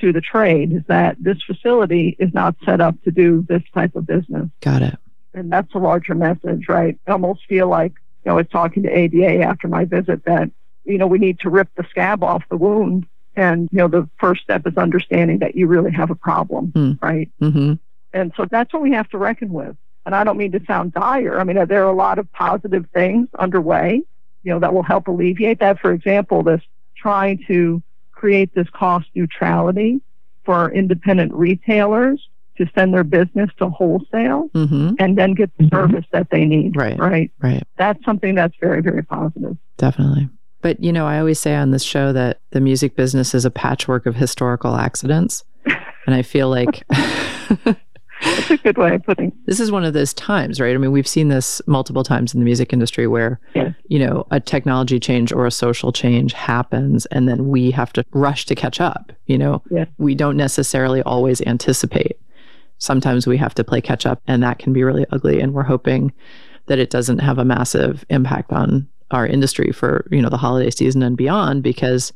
[SPEAKER 9] to the trade is that this facility is not set up to do this type of business.
[SPEAKER 6] Got it.
[SPEAKER 9] And that's a larger message, right? I almost feel like, you know, I was talking to ADA after my visit that, you know, we need to rip the scab off the wound. And, you know, the first step is understanding that you really have a problem,
[SPEAKER 6] Hmm.
[SPEAKER 9] right?
[SPEAKER 6] Mm-hmm.
[SPEAKER 9] And so that's what we have to reckon with. And I don't mean to sound dire. I mean, there are a lot of positive things underway, you know, that will help alleviate that. For example, this trying to create this cost neutrality for independent retailers to send their business to wholesale
[SPEAKER 6] Mm-hmm.
[SPEAKER 9] and then get the service that they need.
[SPEAKER 6] Right.
[SPEAKER 9] Right.
[SPEAKER 6] Right.
[SPEAKER 9] That's something that's very, very positive.
[SPEAKER 6] Definitely. But, you know, I always say on this show that the music business is a patchwork of historical accidents. And I feel like
[SPEAKER 9] That's a good way of putting
[SPEAKER 6] this is one of those times, right? I mean, we've seen this multiple times in the music industry where,
[SPEAKER 9] Yes.
[SPEAKER 6] you know, a technology change or a social change happens and then we have to rush to catch up. You know,
[SPEAKER 9] Yes.
[SPEAKER 6] we don't necessarily always anticipate. sometimes we have to play catch up, and that can be really ugly. And we're hoping that it doesn't have a massive impact on our industry for you know the holiday season and beyond because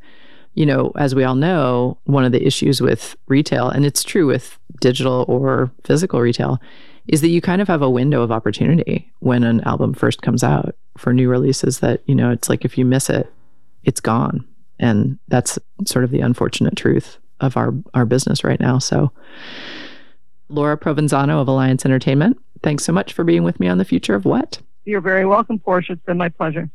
[SPEAKER 6] you know as we all know one of the issues with retail and it's true with digital or physical retail is that you kind of have a window of opportunity when an album first comes out for new releases that you know it's like if you miss it it's gone and that's sort of the unfortunate truth of our our business right now so Laura Provenzano of Alliance Entertainment thanks so much for being with me on the future of what
[SPEAKER 9] You're very welcome, Portia. It's been my pleasure.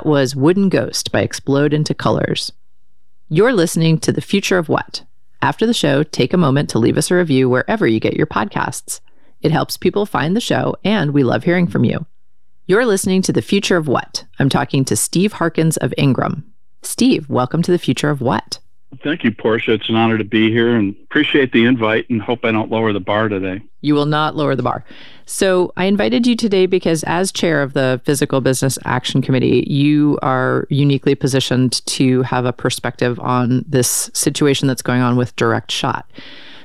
[SPEAKER 6] That was Wooden Ghost by Explode into Colors. You're listening to The Future of What. After the show, take a moment to leave us a review wherever you get your podcasts. It helps people find the show, and we love hearing from you. You're listening to The Future of What. I'm talking to Steve Harkins of Ingram. Steve, welcome to The Future of What.
[SPEAKER 10] Thank you, Portia. It's an honor to be here and appreciate the invite and hope I don't lower the bar today.
[SPEAKER 6] You will not lower the bar. So, I invited you today because, as chair of the Physical Business Action Committee, you are uniquely positioned to have a perspective on this situation that's going on with Direct Shot.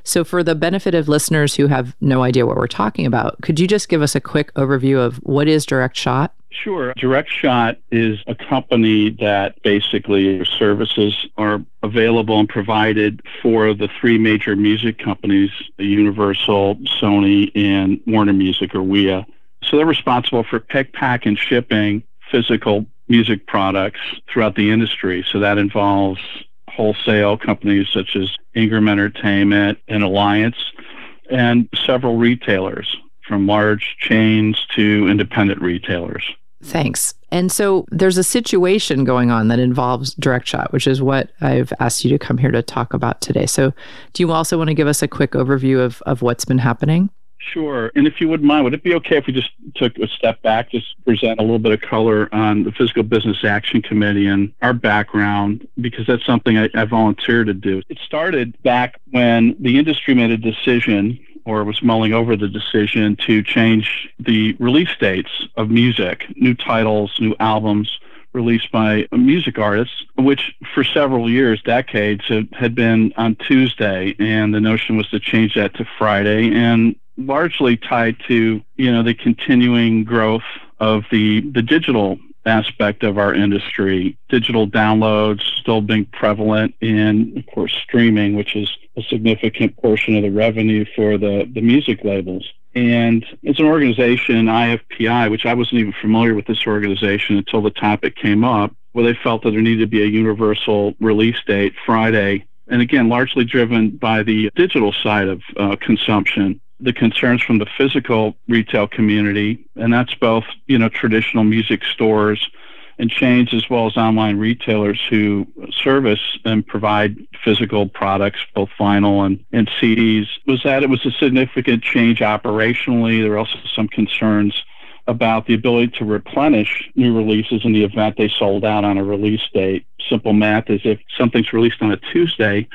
[SPEAKER 6] So, for the benefit of listeners who have no idea what we're talking about, could you just give us a quick overview of what is Direct Shot?
[SPEAKER 10] Sure. Direct Shot is a company that basically services are available and provided for the three major music companies Universal, Sony, and Warner Music or WEA. So they're responsible for pick, pack, and shipping physical music products throughout the industry. So that involves wholesale companies such as Ingram Entertainment and Alliance, and several retailers from large chains to independent retailers.
[SPEAKER 6] Thanks. And so there's a situation going on that involves direct shot, which is what I've asked you to come here to talk about today. So, do you also want to give us a quick overview of, of what's been happening?
[SPEAKER 10] Sure. And if you wouldn't mind, would it be okay if we just took a step back, just present a little bit of color on the Physical Business Action Committee and our background, because that's something I, I volunteered to do. It started back when the industry made a decision or was mulling over the decision to change the release dates of music, new titles, new albums released by music artists, which for several years, decades, had been on Tuesday. And the notion was to change that to Friday. And largely tied to you know the continuing growth of the the digital aspect of our industry. Digital downloads still being prevalent and of course streaming which is a significant portion of the revenue for the the music labels. And it's an organization ifpi which i wasn't even familiar with this organization until the topic came up where they felt that there needed to be a universal release date friday and again largely driven by the digital side of uh, consumption the concerns from the physical retail community, and that's both, you know, traditional music stores and chains as well as online retailers who service and provide physical products, both vinyl and, and CDs, was that it was a significant change operationally. There were also some concerns about the ability to replenish new releases in the event they sold out on a release date. Simple math is if something's released on a Tuesday,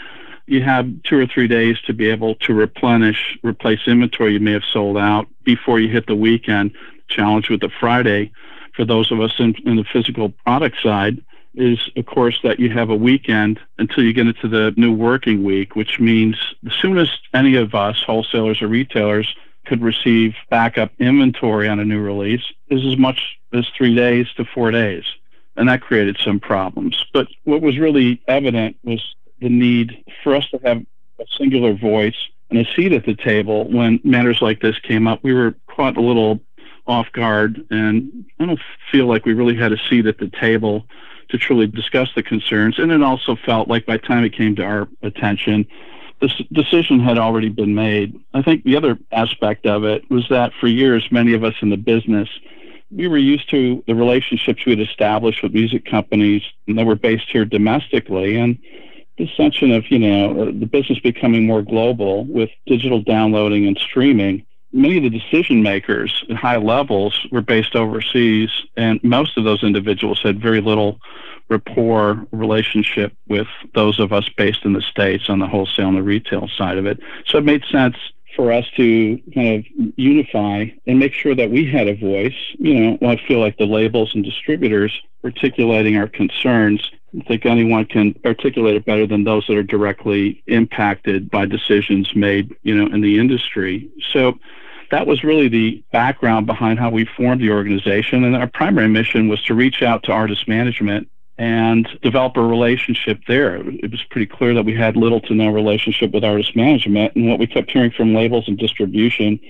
[SPEAKER 10] you have two or three days to be able to replenish, replace inventory you may have sold out before you hit the weekend. Challenge with the Friday for those of us in, in the physical product side is, of course, that you have a weekend until you get into the new working week, which means the soonest any of us, wholesalers or retailers, could receive backup inventory on a new release is as much as three days to four days. And that created some problems. But what was really evident was the need for us to have a singular voice and a seat at the table when matters like this came up. We were caught a little off guard, and I don't feel like we really had a seat at the table to truly discuss the concerns. And it also felt like by the time it came to our attention, this decision had already been made. I think the other aspect of it was that for years, many of us in the business, we were used to the relationships we had established with music companies that were based here domestically. And the ascension of you know uh, the business becoming more global with digital downloading and streaming many of the decision makers at high levels were based overseas and most of those individuals had very little rapport relationship with those of us based in the states on the wholesale and the retail side of it. So it made sense for us to kind of unify and make sure that we had a voice. You know i feel like the labels and distributors articulating our concerns Think anyone can articulate it better than those that are directly impacted by decisions made, you know, in the industry. So that was really the background behind how we formed the organization. And our primary mission was to reach out to artist management and develop a relationship there. It was pretty clear that we had little to no relationship with artist management. And what we kept hearing from labels and distribution,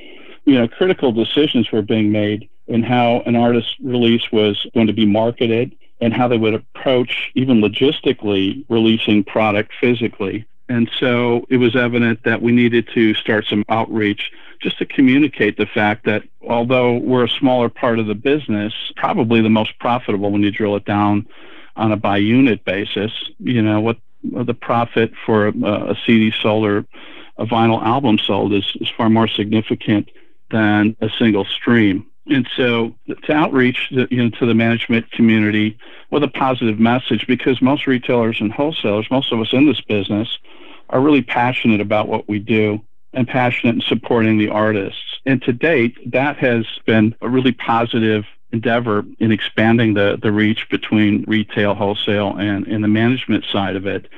[SPEAKER 10] you know, critical decisions were being made in how an artist release was going to be marketed and how they would approach even logistically releasing product physically. And so it was evident that we needed to start some outreach just to communicate the fact that although we're a smaller part of the business, probably the most profitable when you drill it down on a by unit basis, you know, what the profit for a, a CD sold or a vinyl album sold is, is far more significant than a single stream. And so to outreach the, you know, to the management community with a positive message, because most retailers and wholesalers, most of us in this business, are really passionate about what we do and passionate in supporting the artists. And to date, that has been a really positive endeavor in expanding the, the reach between retail, wholesale, and, and the management side of it.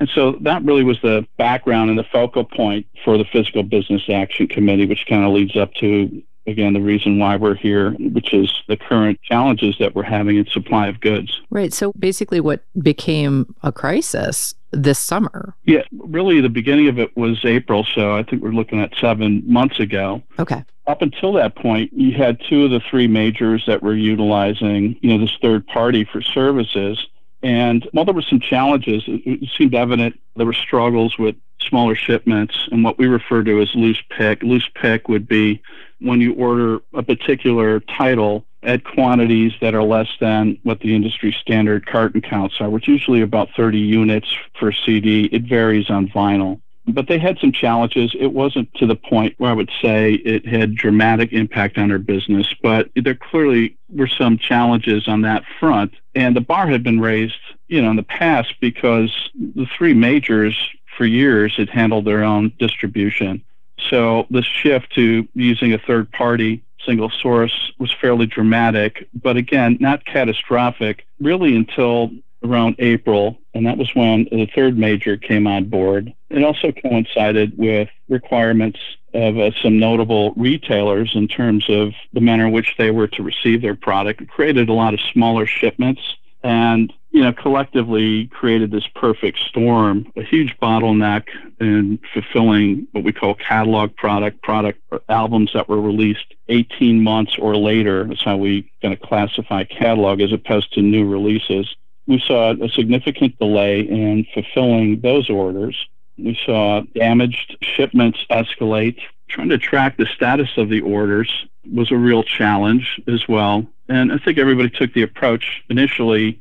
[SPEAKER 10] And so that really was the background and the focal point for the Physical Business Action Committee, which kind of leads up to, again, the reason why we're here, which is the current challenges that we're having in supply of goods.
[SPEAKER 6] Right. So basically, what became a crisis this summer.
[SPEAKER 10] Yeah, really, the beginning of it was April, so I think we're looking at seven months ago.
[SPEAKER 6] Okay.
[SPEAKER 10] Up until that point, you had two of the three majors that were utilizing, you know, this third party for services. And while there were some challenges, it, it seemed evident there were struggles with smaller shipments and what we refer to as loose pick. Loose pick would be when you order a particular title at quantities that are less than what the industry standard carton counts are, which usually about 30 units for CD. It varies on vinyl. But they had some challenges. It wasn't to the point where I would say it had dramatic impact on their business, but there clearly were some challenges on that front. And the bar had been raised, you know, in the past because the three majors for years had handled their own distribution. So the shift to using a third party single source was fairly dramatic, but again, not catastrophic really until around April, and that was when the third major came on board. It also coincided with requirements of uh, some notable retailers in terms of the manner in which they were to receive their product. It created a lot of smaller shipments and you know collectively created this perfect storm a huge bottleneck in fulfilling what we call catalog product product albums that were released 18 months or later. That's how we kind of classify catalog as opposed to new releases. We saw a significant delay in fulfilling those orders. We saw damaged shipments escalate. Trying to track the status of the orders was a real challenge as well. And I think everybody took the approach initially,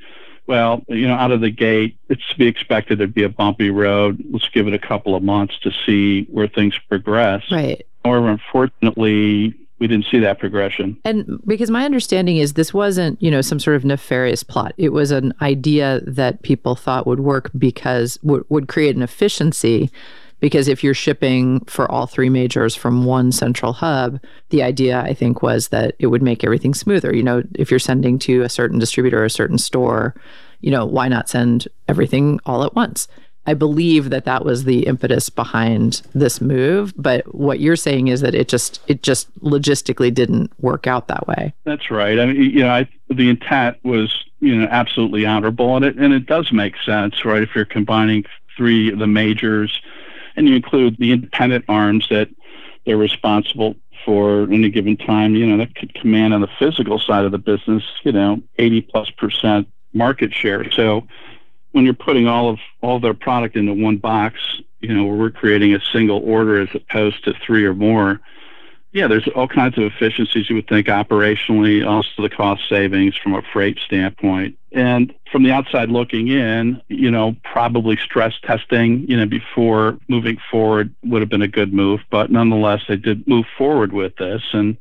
[SPEAKER 10] well, you know, out of the gate, it's to be expected there'd be a bumpy road. Let's give it a couple of months to see where things progress.
[SPEAKER 6] Right.
[SPEAKER 10] However, unfortunately, we didn't see that progression.
[SPEAKER 6] And because my understanding is this wasn't, you know, some sort of nefarious plot. It was an idea that people thought would work because would, would create an efficiency because if you're shipping for all three majors from one central hub, the idea I think was that it would make everything smoother. You know, if you're sending to a certain distributor or a certain store, you know, why not send everything all at once? I believe that that was the impetus behind this move, but what you're saying is that it just it just logistically didn't work out that way.
[SPEAKER 10] That's right. I mean, you know, I, the intent was you know absolutely honorable, and it and it does make sense, right? If you're combining three of the majors and you include the independent arms that they're responsible for any given time, you know, that could command on the physical side of the business, you know, 80 plus percent market share. So when you're putting all of all their product into one box, you know, we're creating a single order as opposed to three or more, yeah, there's all kinds of efficiencies you would think operationally, also the cost savings from a freight standpoint. And from the outside looking in, you know, probably stress testing, you know, before moving forward would have been a good move. But nonetheless, they did move forward with this. And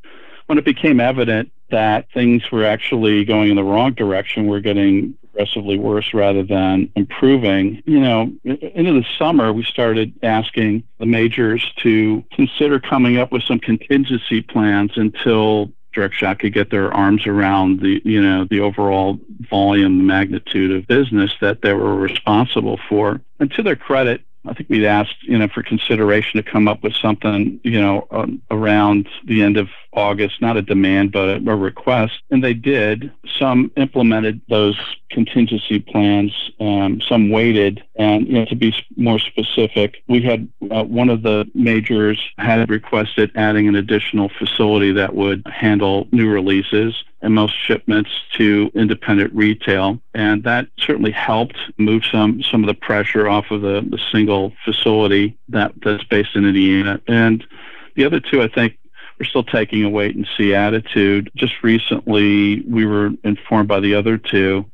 [SPEAKER 10] when it became evident that things were actually going in the wrong direction, we're getting progressively worse rather than improving. You know, into the summer, we started asking the majors to consider coming up with some contingency plans until direct shot could get their arms around the you know the overall volume magnitude of business that they were responsible for and to their credit I think we'd asked, you know, for consideration to come up with something, you know, um, around the end of August, not a demand, but a, request. And they did. Some implemented those contingency plans, um, some waited. And, you know, to be more specific, we had uh, one of the majors had requested adding an additional facility that would handle new releases and most shipments to independent retail. And that certainly helped move some some of the pressure off of the, the single facility that, that's based in Indiana. And The other two, I think, we're still taking a wait and see attitude. Just recently, we were informed by the other two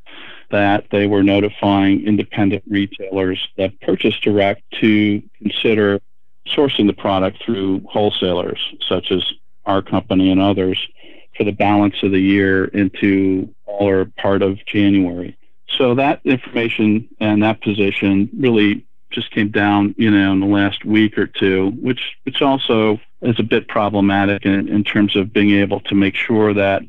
[SPEAKER 10] that they were notifying independent retailers that purchase direct to consider sourcing the product through wholesalers, such as our company and others, for the balance of the year into all or part of January. So that information and that position really just came down, you know, in the last week or two, which which also is a bit problematic in, in terms of being able to make sure that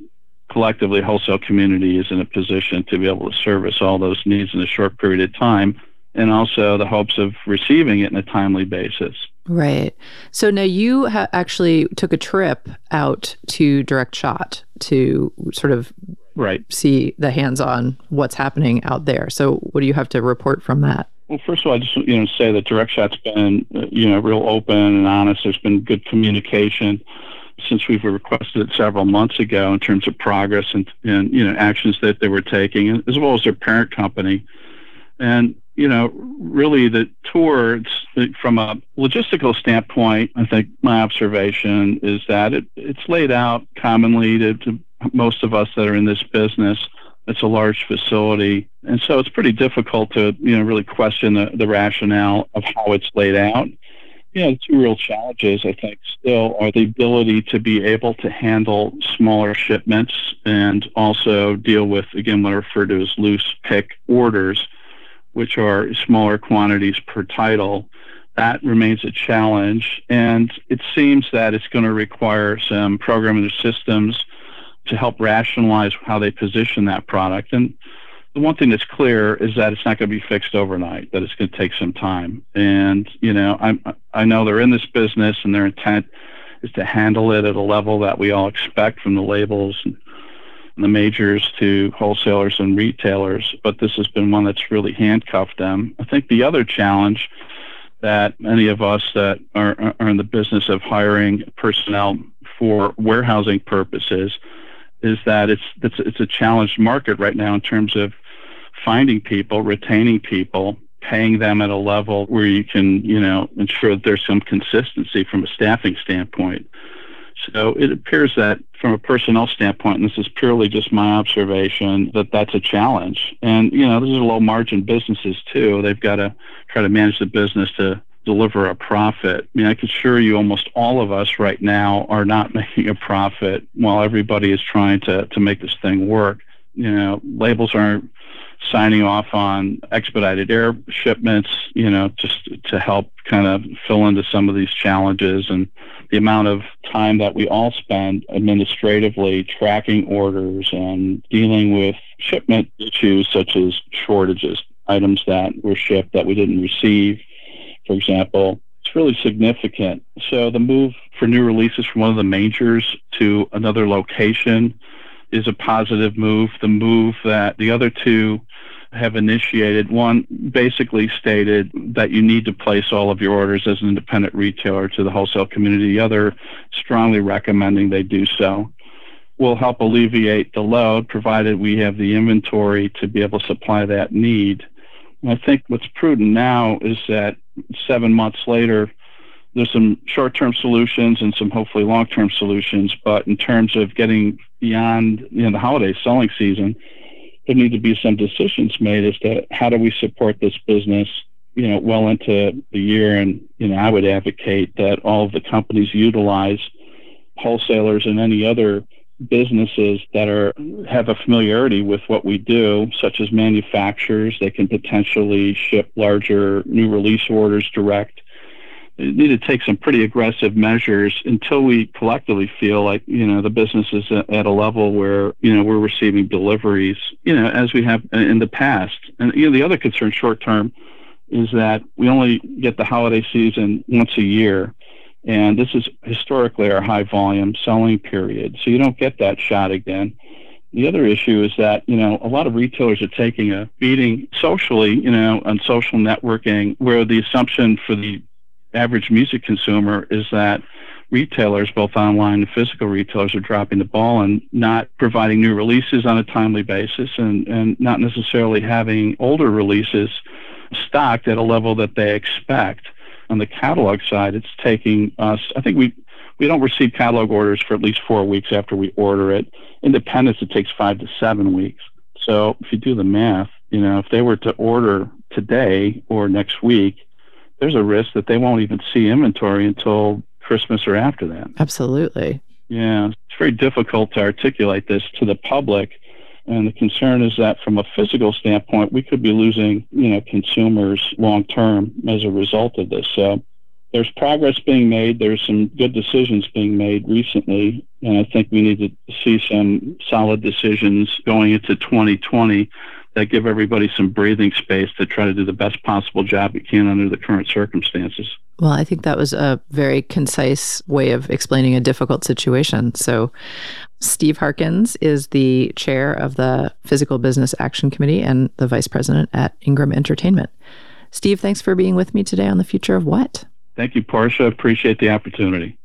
[SPEAKER 10] collectively wholesale community is in a position to be able to service all those needs in a short period of time and also the hopes of receiving it in a timely basis.
[SPEAKER 6] Right. So now you ha- actually took a trip out to Direct Shot to sort of
[SPEAKER 10] right
[SPEAKER 6] see the hands-on what's happening out there. So what do you have to report from that?
[SPEAKER 10] Well, first of all, I just you know say that Direct Shot's been you know real open and honest. There's been good communication since we've requested it several months ago in terms of progress and, and you know actions that they were taking, as well as their parent company. And you know, really the tour, from a logistical standpoint, I think my observation is that it, it's laid out commonly to, to most of us that are in this business. It's a large facility, and so it's pretty difficult to you know really question the, the rationale of how it's laid out. You know, the two real challenges I think still are the ability to be able to handle smaller shipments and also deal with again what I refer to as loose pick orders which are smaller quantities per title, that remains a challenge. And it seems that it's going to require some programming systems to help rationalize how they position that product. And the one thing that's clear is that it's not going to be fixed overnight, that it's going to take some time. And, you know, I, I know they're in this business and their intent is to handle it at a level that we all expect from the labels and the majors to wholesalers and retailers, but this has been one that's really handcuffed them. I think the other challenge that many of us that are, are in the business of hiring personnel for warehousing purposes is that it's, it's it's a challenged market right now in terms of finding people, retaining people, paying them at a level where you can, you know, ensure that there's some consistency from a staffing standpoint. So it appears that from a personnel standpoint, and this is purely just my observation, that that's a challenge. And, you know, these are low margin businesses too. They've got to try to manage the business to deliver a profit. I mean, I can assure you almost all of us right now are not making a profit while everybody is trying to, to make this thing work. You know, labels aren't signing off on expedited air shipments, you know, just to help kind of fill into some of these challenges and the amount of time that we all spend administratively tracking orders and dealing with shipment issues such as shortages, items that were shipped that we didn't receive, for example. It's really significant. So the move for new releases from one of the majors to another location is a positive move. The move that the other two have initiated. One basically stated that you need to place all of your orders as an independent retailer to the wholesale community. The other strongly recommending they do so. Will help alleviate the load provided we have the inventory to be able to supply that need. I think what's prudent now is that seven months later, there's some short-term solutions and some hopefully long-term solutions. But in terms of getting beyond you know the holiday selling season, there need to be some decisions made as to how do we support this business, you know, well into the year. And, you know, I would advocate that all of the companies utilize wholesalers and any other businesses that are have a familiarity with what we do, such as manufacturers. They can potentially ship larger new release orders direct They need to take some pretty aggressive measures until we collectively feel like you know the business is at a level where you know we're receiving deliveries you know as we have in the past and you know the other concern short term is that we only get the holiday season once a year and this is historically our high volume selling period so you don't get that shot again the other issue is that, you know, a lot of retailers are taking a beating socially, you know, on social networking, where the assumption for the average music consumer is that retailers, both online and physical retailers, are dropping the ball and not providing new releases on a timely basis and, and not necessarily having older releases stocked at a level that they expect. On the catalog side, it's taking us, I think we we don't receive catalog orders for at least four weeks after we order it. Independents, it takes five to seven weeks. So if you do the math, you know, if they were to order today or next week, there's a risk that they won't even see inventory until Christmas or after that.
[SPEAKER 6] Absolutely.
[SPEAKER 10] Yeah, it's very difficult to articulate this to the public. And the concern is that from a physical standpoint, we could be losing, you know, consumers long term as a result of this. So there's progress being made. There's some good decisions being made recently. And I think we need to see some solid decisions going into 2020 that give everybody some breathing space to try to do the best possible job we can under the current circumstances.
[SPEAKER 6] Well, I think that was a very concise way of explaining a difficult situation. So, Steve Harkins is the chair of the Physical Business Action Committee and the vice president at Ingram Entertainment. Steve, thanks for being with me today on the future of what?
[SPEAKER 10] Thank you, Portia. Appreciate the opportunity.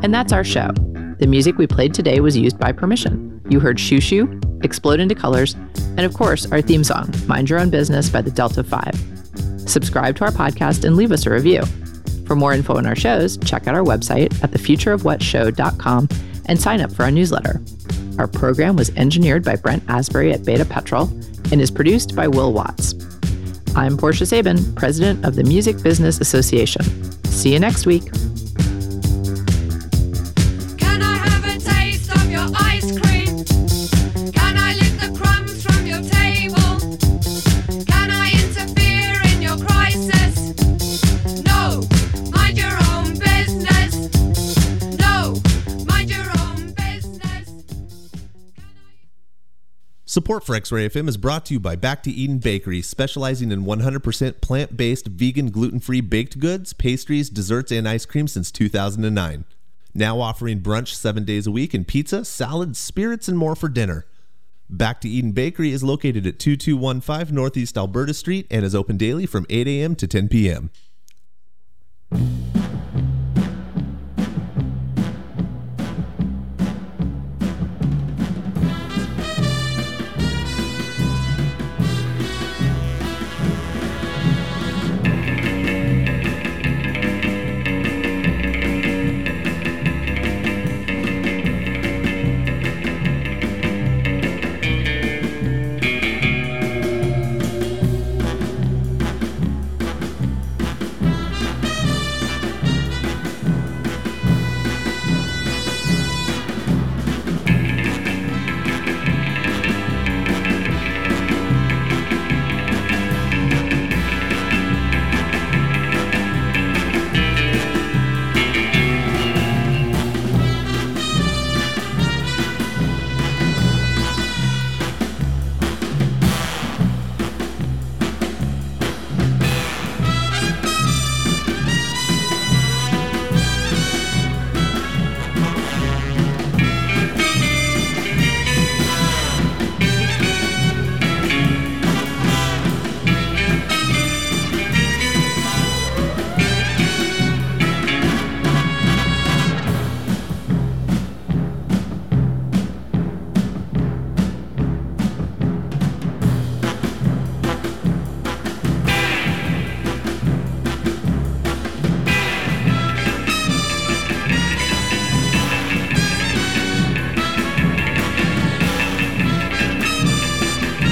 [SPEAKER 6] And that's our show. The music we played today was used by permission. You heard Shoo Shoo, Explode into Colors, and of course, our theme song, Mind Your Own Business by the Delta 5. Subscribe to our podcast and leave us a review. For more info on our shows, check out our website at thefutureofwhatshow.com and sign up for our newsletter. Our program was engineered by Brent Asbury at Beta Petrol and is produced by Will Watts. I'm Portia Sabin, president of the Music Business Association. See you next week.
[SPEAKER 11] Support for X Ray FM is brought to you by Back to Eden Bakery, specializing in 100% plant based, vegan, gluten free baked goods, pastries, desserts, and ice cream since 2009. Now offering brunch seven days a week and pizza, salads, spirits, and more for dinner. Back to Eden Bakery is located at 2215 Northeast Alberta Street and is open daily from 8 a.m. to 10 p.m.